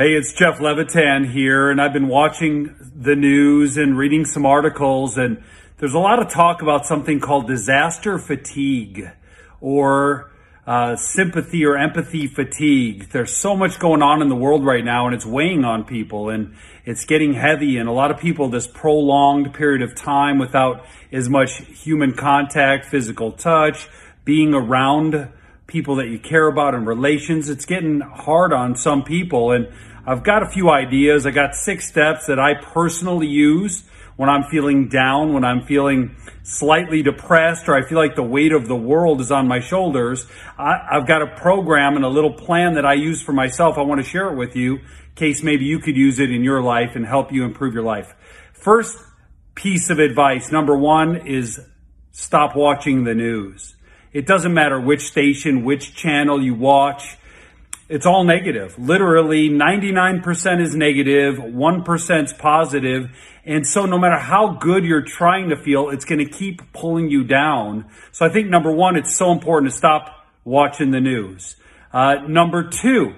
Hey, it's Jeff Levitan here, and I've been watching the news and reading some articles, and there's a lot of talk about something called disaster fatigue or uh, sympathy or empathy fatigue. There's so much going on in the world right now, and it's weighing on people, and it's getting heavy, and a lot of people, this prolonged period of time without as much human contact, physical touch, being around people that you care about and relations, it's getting hard on some people, and I've got a few ideas. I got six steps that I personally use when I'm feeling down, when I'm feeling slightly depressed, or I feel like the weight of the world is on my shoulders. I, have got a program and a little plan that I use for myself. I want to share it with you in case maybe you could use it in your life and help you improve your life. First piece of advice, number one, is stop watching the news. It doesn't matter which station, which channel you watch it's all negative. Literally 99% is negative, 1 is positive. And so no matter how good you're trying to feel, it's going to keep pulling you down. So I think number one, it's so important to stop watching the news. Uh, number two,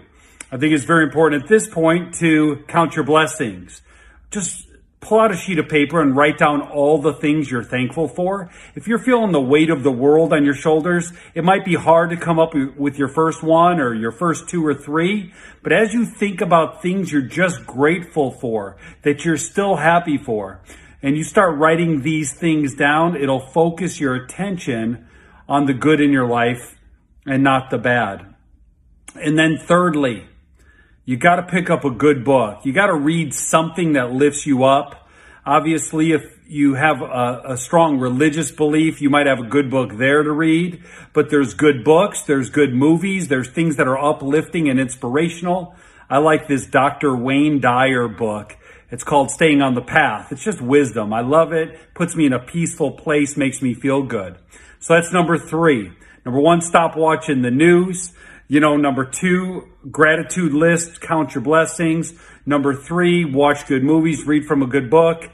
I think it's very important at this point to count your blessings. Just pull out a sheet of paper and write down all the things you're thankful for. If you're feeling the weight of the world on your shoulders, it might be hard to come up with your first one or your first two or three. But as you think about things you're just grateful for, that you're still happy for, and you start writing these things down, it'll focus your attention on the good in your life and not the bad. And then thirdly, you got to pick up a good book. You got to read something that lifts you up. Obviously, if you have a, a, strong religious belief, you might have a good book there to read. But there's good books, there's good movies, there's things that are uplifting and inspirational. I like this Dr. Wayne Dyer book. It's called Staying on the Path. It's just wisdom. I love it. Puts me in a peaceful place, makes me feel good. So that's number three. Number one, stop watching the news. You know, number two, gratitude list, count your blessings. Number three, watch good movies, read from a good book.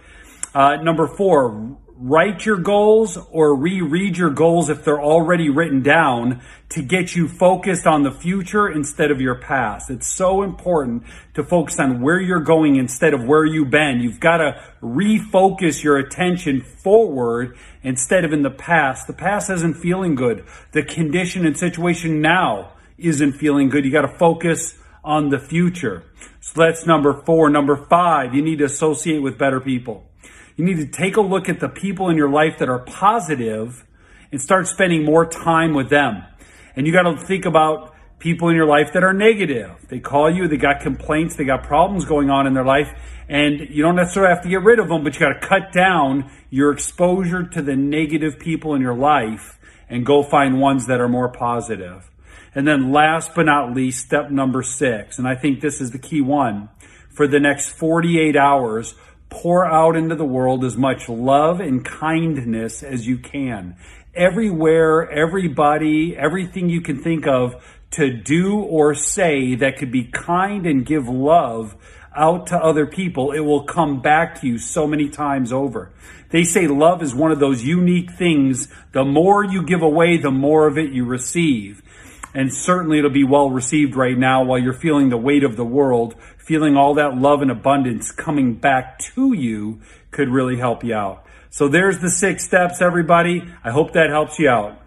Uh, number four, write your goals or reread your goals if they're already written down to get you focused on the future instead of your past. It's so important to focus on where you're going instead of where you've been. You've got to refocus your attention forward instead of in the past. The past isn't feeling good. The condition and situation now isn't feeling good. You got to focus on the future. So that's number four. Number five, you need to associate with better people. You need to take a look at the people in your life that are positive and start spending more time with them. And you got to think about people in your life that are negative. They call you, they got complaints, they got problems going on in their life, and you don't necessarily have to get rid of them, but you got to cut down your exposure to the negative people in your life and go find ones that are more positive. And then last but not least, step number six, and I think this is the key one. For the next 48 hours, pour out into the world as much love and kindness as you can. Everywhere, everybody, everything you can think of to do or say that could be kind and give love out to other people, it will come back to you so many times over. They say love is one of those unique things. The more you give away, the more of it you receive. And certainly it'll be well received right now while you're feeling the weight of the world, feeling all that love and abundance coming back to you could really help you out. So there's the six steps, everybody. I hope that helps you out.